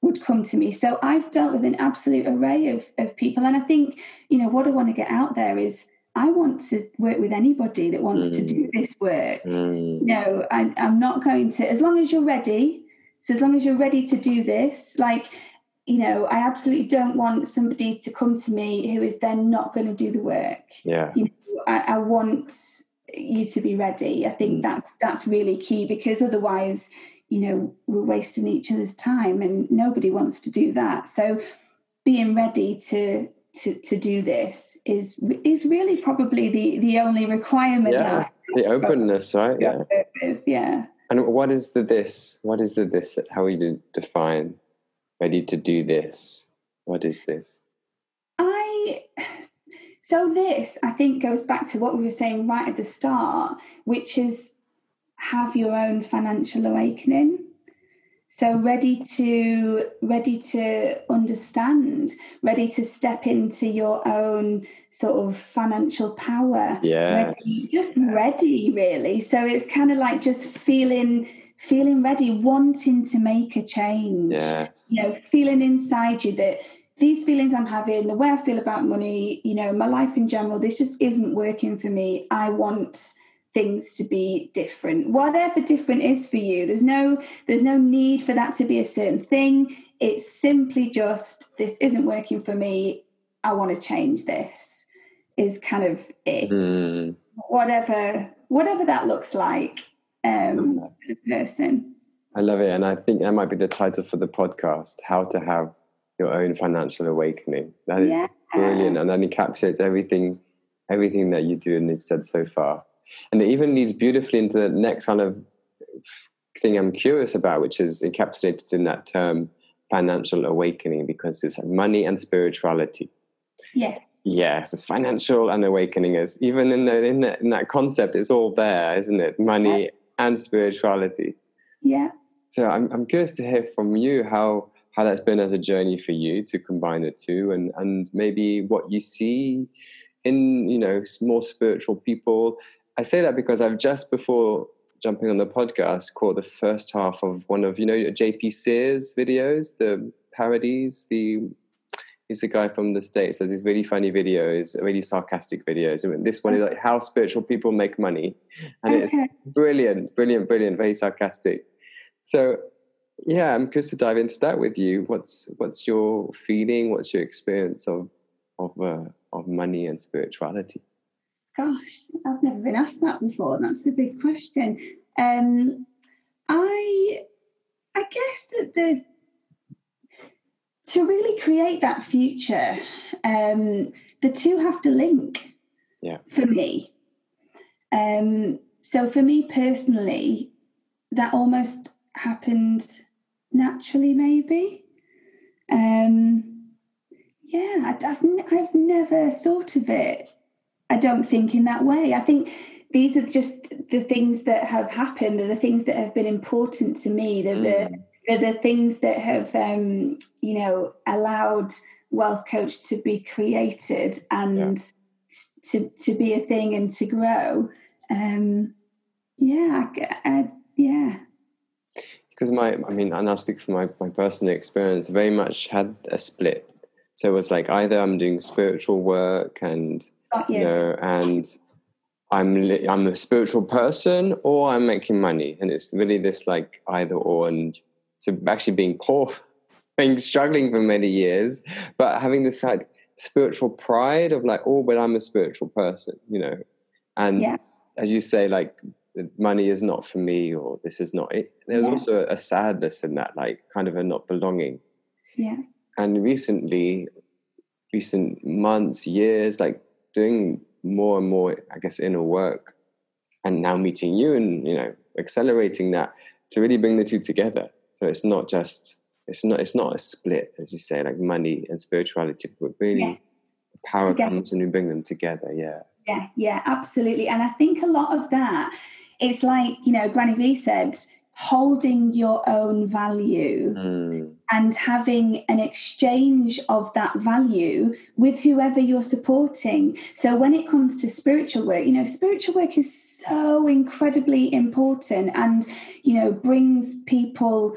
would come to me. So I've dealt with an absolute array of, of people. And I think, you know, what I want to get out there is I want to work with anybody that wants mm. to do mm. this work. Mm. No, I, I'm not going to, as long as you're ready. So as long as you're ready to do this, like, you know, I absolutely don't want somebody to come to me who is then not going to do the work. Yeah. You know, I, I want you to be ready. I think mm. that's that's really key because otherwise, you know, we're wasting each other's time and nobody wants to do that. So being ready to to, to do this is is really probably the the only requirement. Yeah, the openness, right? Yeah. yeah. And what is the this? What is the this? That How you define ready to do this? What is this? I so, this I think goes back to what we were saying right at the start, which is have your own financial awakening. So ready to ready to understand, ready to step into your own sort of financial power. Yeah, just ready, really. So it's kind of like just feeling feeling ready, wanting to make a change. Yes. You know, feeling inside you that these feelings I'm having, the way I feel about money, you know, my life in general, this just isn't working for me. I want things to be different. Whatever different is for you, there's no there's no need for that to be a certain thing. It's simply just this isn't working for me. I want to change this. Is kind of it. Mm. Whatever whatever that looks like um the person. I love it. And I think that might be the title for the podcast, How to Have your own financial awakening. That is yeah. brilliant, and that encapsulates everything, everything that you do and you've said so far. And it even leads beautifully into the next kind of thing I'm curious about, which is encapsulated in that term financial awakening, because it's money and spirituality. Yes. Yes, financial and awakening is even in the, in, the, in that concept, it's all there, isn't it? Money yeah. and spirituality. Yeah. So I'm I'm curious to hear from you how how that's been as a journey for you to combine the two and and maybe what you see in you know more spiritual people. I say that because I've just before jumping on the podcast caught the first half of one of you know JP Sears videos, the parodies, the he's a guy from the states does these really funny videos really sarcastic videos and this one is like how spiritual people make money and okay. it's brilliant brilliant brilliant very sarcastic so yeah i'm curious to dive into that with you what's what's your feeling what's your experience of of uh, of money and spirituality gosh i've never been asked that before that's a big question um i i guess that the to really create that future, um, the two have to link. Yeah. For me. Um, so for me personally, that almost happened naturally, maybe. Um, yeah, I, have I've never thought of it. I don't think in that way. I think these are just the things that have happened. They're the things that have been important to me. They're mm. the they're the things that have um, you know allowed wealth coach to be created and yeah. to to be a thing and to grow um, yeah I, I, yeah because my i mean and i'll speak from my, my personal experience very much had a split so it was like either i'm doing spiritual work and you know and i'm i'm a spiritual person or i'm making money and it's really this like either or and so actually being poor, being struggling for many years, but having this like spiritual pride of like, oh, but I'm a spiritual person, you know. And yeah. as you say, like money is not for me, or this is not it. There's yeah. also a sadness in that, like kind of a not belonging. Yeah. And recently, recent months, years, like doing more and more, I guess, inner work, and now meeting you and you know accelerating that to really bring the two together so it's not just it's not it's not a split, as you say, like money and spirituality, but really yeah. power together. comes and we bring them together. Yeah. Yeah, yeah, absolutely. And I think a lot of that it's like, you know, Granny V said, holding your own value mm. and having an exchange of that value with whoever you're supporting. So when it comes to spiritual work, you know, spiritual work is so incredibly important and, you know, brings people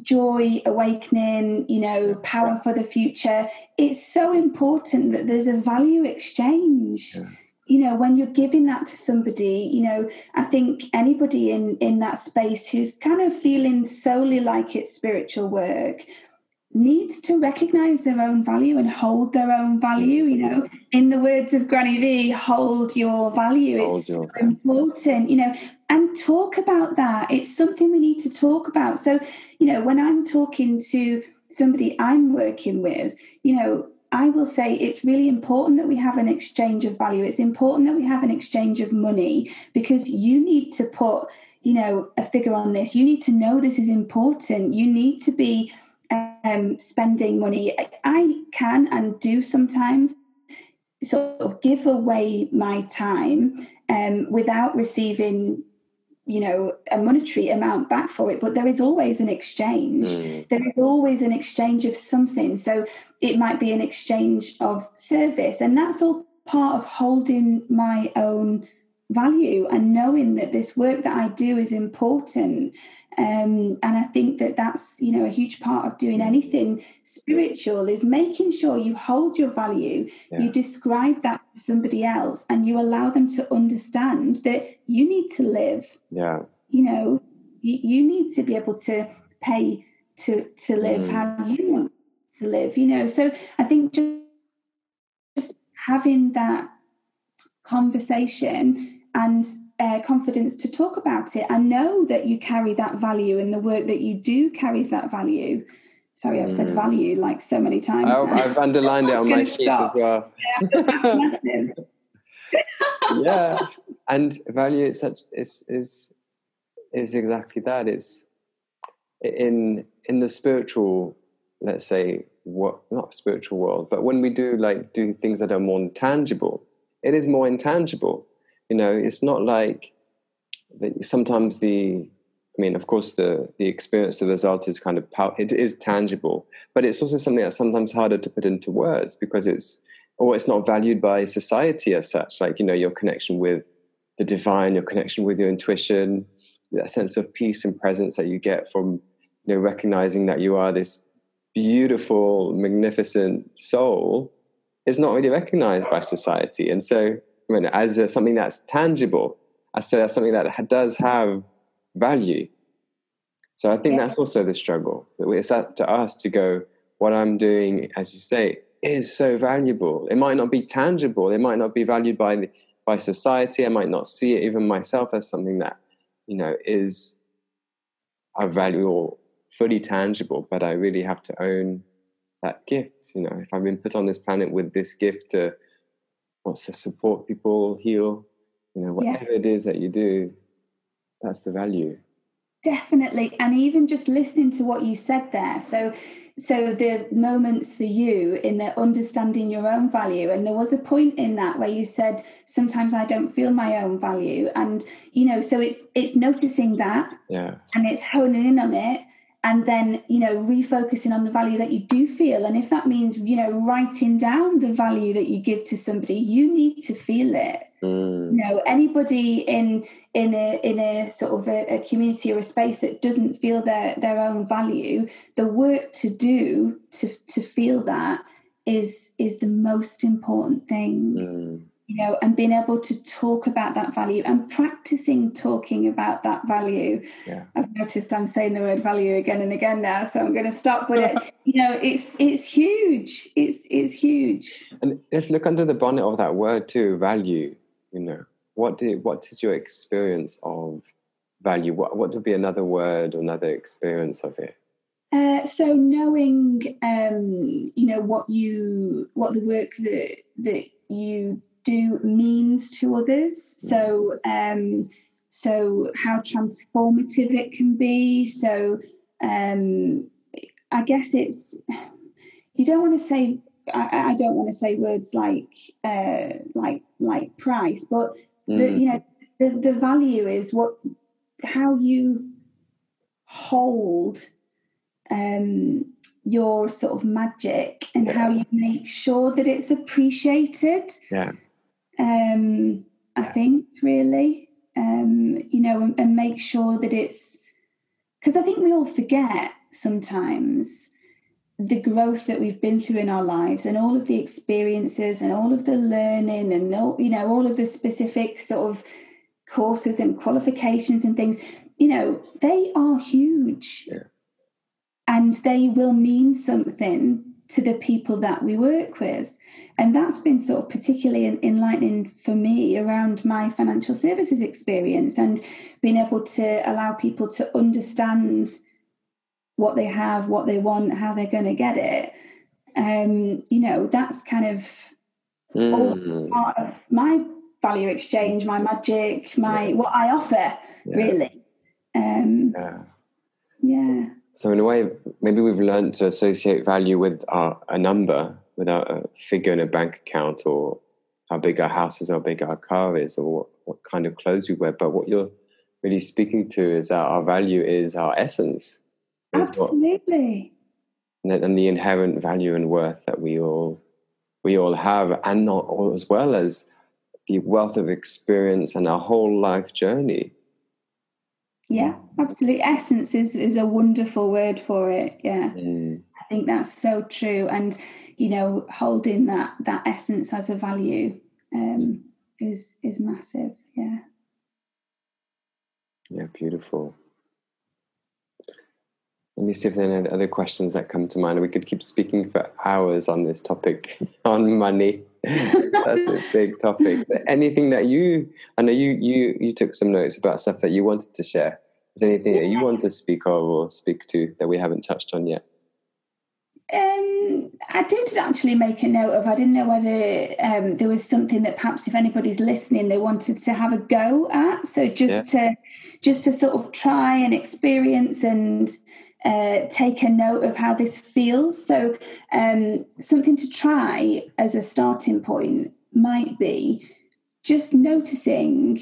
joy, awakening, you know, power for the future. It's so important that there's a value exchange. Yeah. You know, when you're giving that to somebody, you know, I think anybody in in that space who's kind of feeling solely like it's spiritual work needs to recognize their own value and hold their own value. You know, in the words of Granny V, hold your value. Hold it's your so important, you know, and talk about that. It's something we need to talk about. So, you know, when I'm talking to somebody I'm working with, you know, I will say it's really important that we have an exchange of value. It's important that we have an exchange of money because you need to put, you know, a figure on this. You need to know this is important. You need to be um, spending money. I can and do sometimes sort of give away my time um, without receiving you know a monetary amount back for it but there is always an exchange mm. there is always an exchange of something so it might be an exchange of service and that's all part of holding my own value and knowing that this work that I do is important um, and I think that that's you know a huge part of doing anything spiritual is making sure you hold your value, yeah. you describe that to somebody else, and you allow them to understand that you need to live. Yeah, you know, you, you need to be able to pay to to live mm. how you to live. You know, so I think just, just having that conversation and uh, confidence to talk about it and know that you carry that value and the work that you do carries that value. Sorry, I've said mm. value like so many times. Oh, I've underlined it on my sheet stop. as well. Yeah, yeah, and value is such is is is exactly that. It's in in the spiritual, let's say, what not spiritual world, but when we do like do things that are more tangible it is more intangible you know it's not like the, sometimes the I mean, of course, the the experience, the result is kind of pow- it is tangible, but it's also something that's sometimes harder to put into words because it's or it's not valued by society as such. Like, you know, your connection with the divine, your connection with your intuition, that sense of peace and presence that you get from, you know, recognizing that you are this beautiful, magnificent soul is not really recognized by society. And so, I mean, as something that's tangible, I say as to something that does have value. So I think yeah. that's also the struggle. It's up to us to go, what I'm doing, as you say, is so valuable. It might not be tangible. It might not be valued by the, by society. I might not see it even myself as something that you know is a value or fully tangible. But I really have to own that gift. You know, if I've been put on this planet with this gift to what's to support people, heal, you know, whatever yeah. it is that you do, that's the value. Definitely, and even just listening to what you said there. So so the moments for you in the understanding your own value and there was a point in that where you said sometimes i don't feel my own value and you know so it's it's noticing that yeah and it's honing in on it and then you know refocusing on the value that you do feel. And if that means you know writing down the value that you give to somebody you need to feel it. Mm. you know anybody in in a in a sort of a, a, community or a space that doesn't feel their their own value the work to do to to feel that is is the most important thing. Mm you know, and being able to talk about that value and practicing talking about that value. Yeah. I've noticed I'm saying the word value again and again now, so I'm going to stop. But it, you know, it's it's huge. It's it's huge. And let's look under the bonnet of that word too, value. You know, what do what is your experience of value? What what would be another word, or another experience of it? Uh, so knowing, um, you know, what you what the work that that you do means to others. So, um, so how transformative it can be. So, um, I guess it's you don't want to say I, I don't want to say words like uh, like like price, but mm. the, you know the, the value is what how you hold um, your sort of magic and yeah. how you make sure that it's appreciated. Yeah um, I think, really. Um, you know, and, and make sure that it's because I think we all forget sometimes the growth that we've been through in our lives and all of the experiences and all of the learning and all, you know all of the specific sort of courses and qualifications and things you know they are huge yeah. and they will mean something to the people that we work with and that's been sort of particularly enlightening for me around my financial services experience and being able to allow people to understand what they have, what they want, how they're going to get it. Um, you know, that's kind of mm. part of my value exchange, my magic, my yeah. what I offer, yeah. really. Um, yeah. yeah. So in a way, maybe we've learned to associate value with our, a number without a figure in a bank account or how big our house is, how big our car is, or what, what kind of clothes we wear. But what you're really speaking to is that our value is our essence. Absolutely. What, and the inherent value and worth that we all we all have, and not as well as the wealth of experience and our whole life journey. Yeah, absolutely. Essence is is a wonderful word for it. Yeah, mm. I think that's so true. And you know, holding that that essence as a value um, is is massive. Yeah. Yeah, beautiful. Let me see if there are any other questions that come to mind. We could keep speaking for hours on this topic on money. That's a big topic. Anything that you, I know you, you, you took some notes about stuff that you wanted to share. Is there anything that you want to speak of or speak to that we haven't touched on yet? Um, I did actually make a note of. I didn't know whether um, there was something that perhaps, if anybody's listening, they wanted to have a go at. So just yeah. to just to sort of try and experience and uh, take a note of how this feels. So um, something to try as a starting point might be just noticing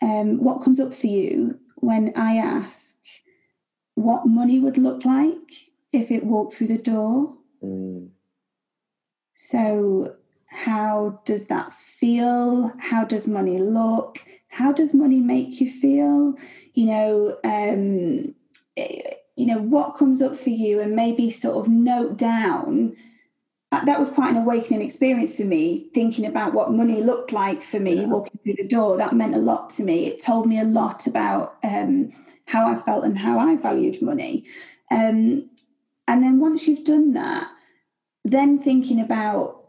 um, what comes up for you when I ask what money would look like if it walked through the door. Mm. So, how does that feel? How does money look? How does money make you feel? You know, um, you know what comes up for you, and maybe sort of note down. Uh, that was quite an awakening experience for me, thinking about what money looked like for me yeah. walking through the door. That meant a lot to me. It told me a lot about um, how I felt and how I valued money. Um, and then once you've done that, then thinking about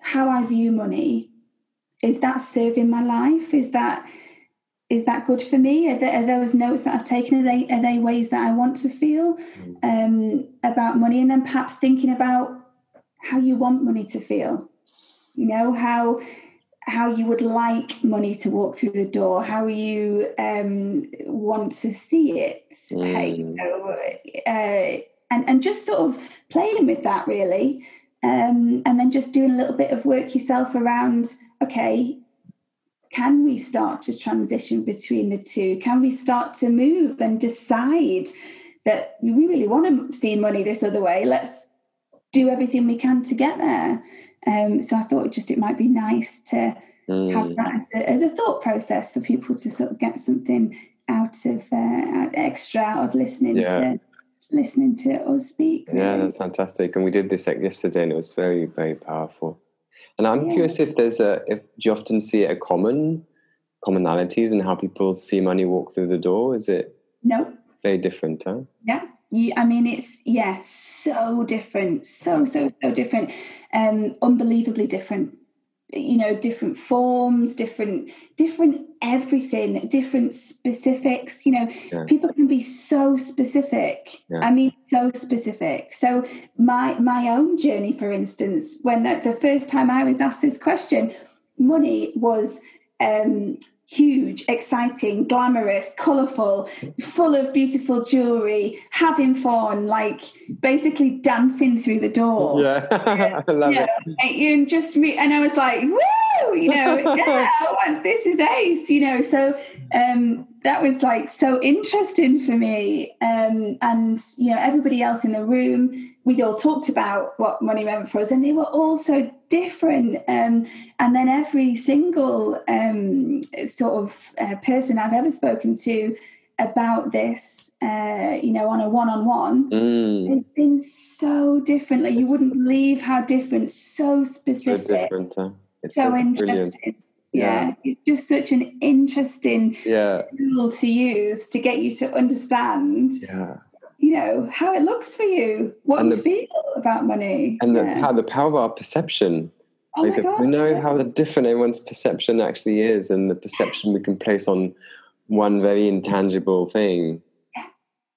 how I view money. Is that serving my life? Is that is that good for me? Are, there, are those notes that I've taken? Are they are they ways that I want to feel mm. um, about money? And then perhaps thinking about how you want money to feel. You know how how you would like money to walk through the door, how you um, want to see it, mm. you know, uh, and and just sort of playing with that really, um, and then just doing a little bit of work yourself around. Okay, can we start to transition between the two? Can we start to move and decide that we really want to see money this other way? Let's do everything we can to get there. Um, so I thought just it might be nice to mm. have that as a, as a, thought process for people to sort of get something out of uh, extra out of listening yeah. to listening to us speak. Yeah, that's fantastic. And we did this yesterday, and it was very very powerful. And I'm yeah. curious if there's a if do you often see a common commonalities in how people see money walk through the door? Is it no very different? Huh? Yeah, you, I mean, it's yeah, so different, so so so different, um, unbelievably different. You know, different forms, different, different everything, different specifics. You know, yeah. people can be so specific. Yeah. I mean, so specific. So my my own journey, for instance, when the first time I was asked this question, money was um, huge, exciting, glamorous, colourful, full of beautiful jewelry, having fun, like basically dancing through the door. Yeah, I love you know, it. You just me, and I was like, woo, you know, yeah, this is ace, you know. So um, that was like so interesting for me, um, and you know, everybody else in the room we'd all talked about what money meant for us, and they were all so different. Um, and then every single um, sort of uh, person I've ever spoken to about this, uh, you know, on a one-on-one, mm. they've been so different. Like you wouldn't believe how different, so specific, so, different, huh? It's so, so interesting. Yeah. yeah. it's just such an interesting yeah. tool to use to get you to understand yeah you know how it looks for you what and you the, feel about money and yeah. the, how the power of our perception oh like God, we know how different everyone's perception actually is and the perception we can place on one very intangible thing yeah.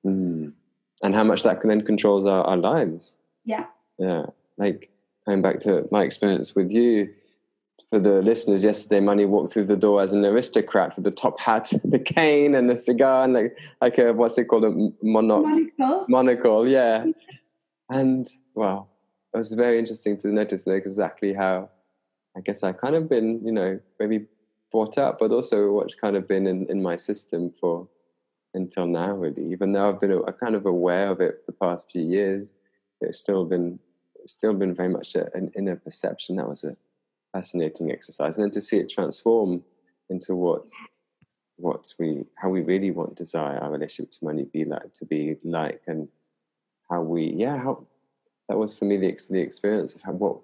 Mm. and how much that can then controls our, our lives yeah yeah like going back to my experience with you for the listeners yesterday, Money walked through the door as an aristocrat with the top hat, the cane, and the cigar, and like like a what's it called a mono- monocle. Monocle, yeah. and wow, it was very interesting to notice exactly how I guess I kind of been, you know, maybe brought up, but also what's kind of been in, in my system for until now, really. Even though I've been a, kind of aware of it for the past few years, it's still been it's still been very much a, an inner perception. That was a fascinating exercise, and then to see it transform into what what we how we really want desire our relationship to money be like to be like and how we yeah how that was for me the, the experience of how what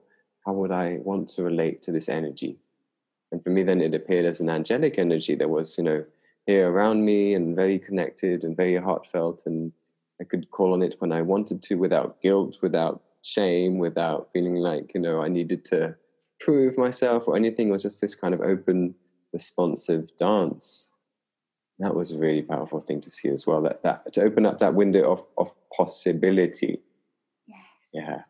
how would I want to relate to this energy? And for me then it appeared as an angelic energy that was you know here around me and very connected and very heartfelt and I could call on it when I wanted to without guilt without shame without feeling like you know I needed to prove myself or anything. It was just this kind of open, responsive dance. That was a really powerful thing to see as well. That that to open up that window of of possibility. Yes. Yeah.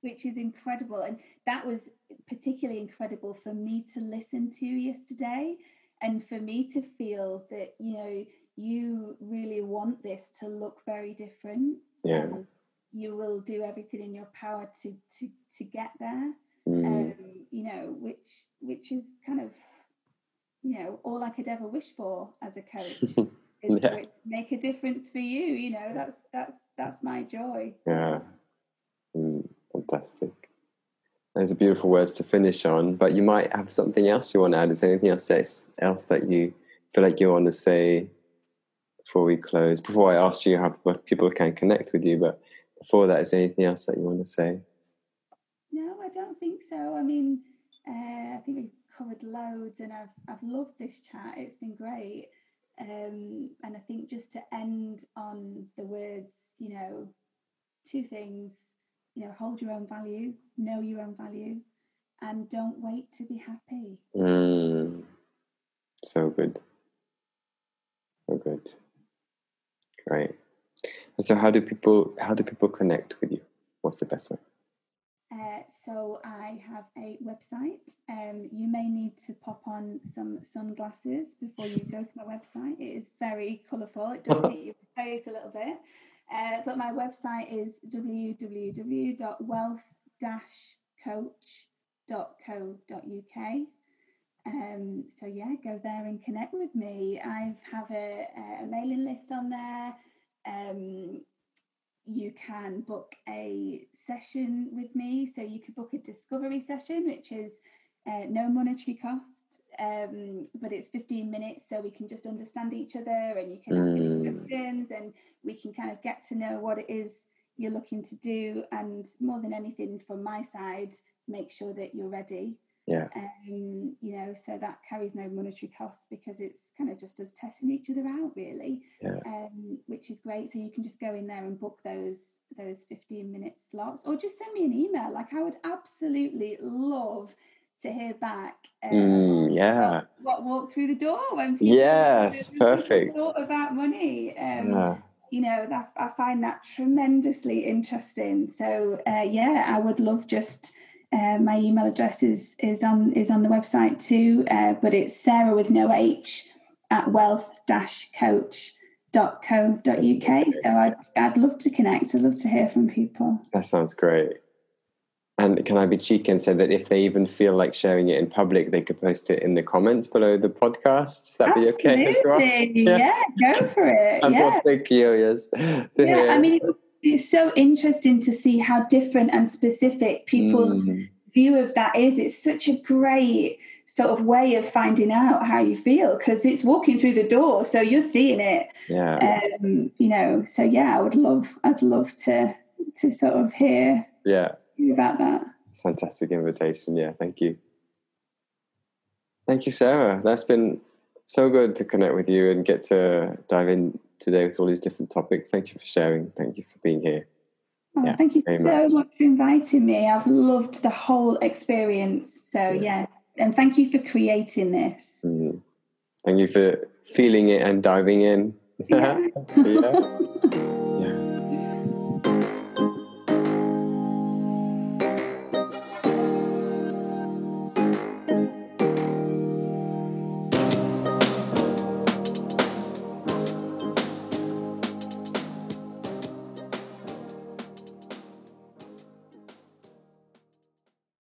Which is incredible, and that was particularly incredible for me to listen to yesterday, and for me to feel that you know you really want this to look very different. Yeah. Um, you will do everything in your power to to to get there mm. um, you know, which which is kind of you know all I could ever wish for as a coach is yeah. for it to make a difference for you. You know, that's that's that's my joy. Yeah, mm, fantastic. those are beautiful words to finish on. But you might have something else you want to add. Is there anything else else that you feel like you want to say before we close? Before I ask you how people can connect with you, but before that, is there anything else that you want to say? No, I don't think so. I mean, uh, I think we've covered loads, and I've I've loved this chat. It's been great. Um, and I think just to end on the words, you know, two things, you know, hold your own value, know your own value, and don't wait to be happy. Mm, so good. So good. Great. And so how do people how do people connect with you? What's the best way? So I have a website. Um, you may need to pop on some sunglasses before you go to my website. It is very colourful. It does hit your face a little bit. Uh, but my website is www.wealth-coach.co.uk. Um, so yeah, go there and connect with me. I have a, a mailing list on there. Um, you can book a session with me. So you could book a discovery session, which is uh, no monetary cost, um, but it's 15 minutes so we can just understand each other and you can ask mm. any questions and we can kind of get to know what it is you're looking to do. And more than anything, from my side, make sure that you're ready yeah. Um, so that carries no monetary cost because it's kind of just us testing each other out, really. Yeah. Um, which is great. So you can just go in there and book those those 15 minute slots or just send me an email. Like I would absolutely love to hear back. Um, mm, yeah. What, walked through the door when people yes, perfect. thought about money. Um, yeah. You know, that, I find that tremendously interesting. So uh, yeah, I would love just uh, my email address is is on is on the website too, uh, but it's Sarah with no H at wealth-coach.co.uk. So I'd I'd love to connect. I'd love to hear from people. That sounds great. And can I be cheeky and say that if they even feel like sharing it in public, they could post it in the comments below the podcast? That'd be okay as well. Yeah, yeah go for it. I'm yeah. so curious. yeah, hear. I mean, it's so interesting to see how different and specific people's mm. view of that is. It's such a great sort of way of finding out how you feel because it's walking through the door, so you're seeing it. Yeah. Um, you know, so yeah, I would love, I'd love to to sort of hear. Yeah. About that. Fantastic invitation. Yeah, thank you. Thank you, Sarah. That's been so good to connect with you and get to dive in today with all these different topics. Thank you for sharing. Thank you for being here. Oh, yeah, thank you so much. much. for inviting me. I've loved the whole experience. So, yeah, yeah. and thank you for creating this. Mm. Thank you for feeling it and diving in. Yeah. yeah.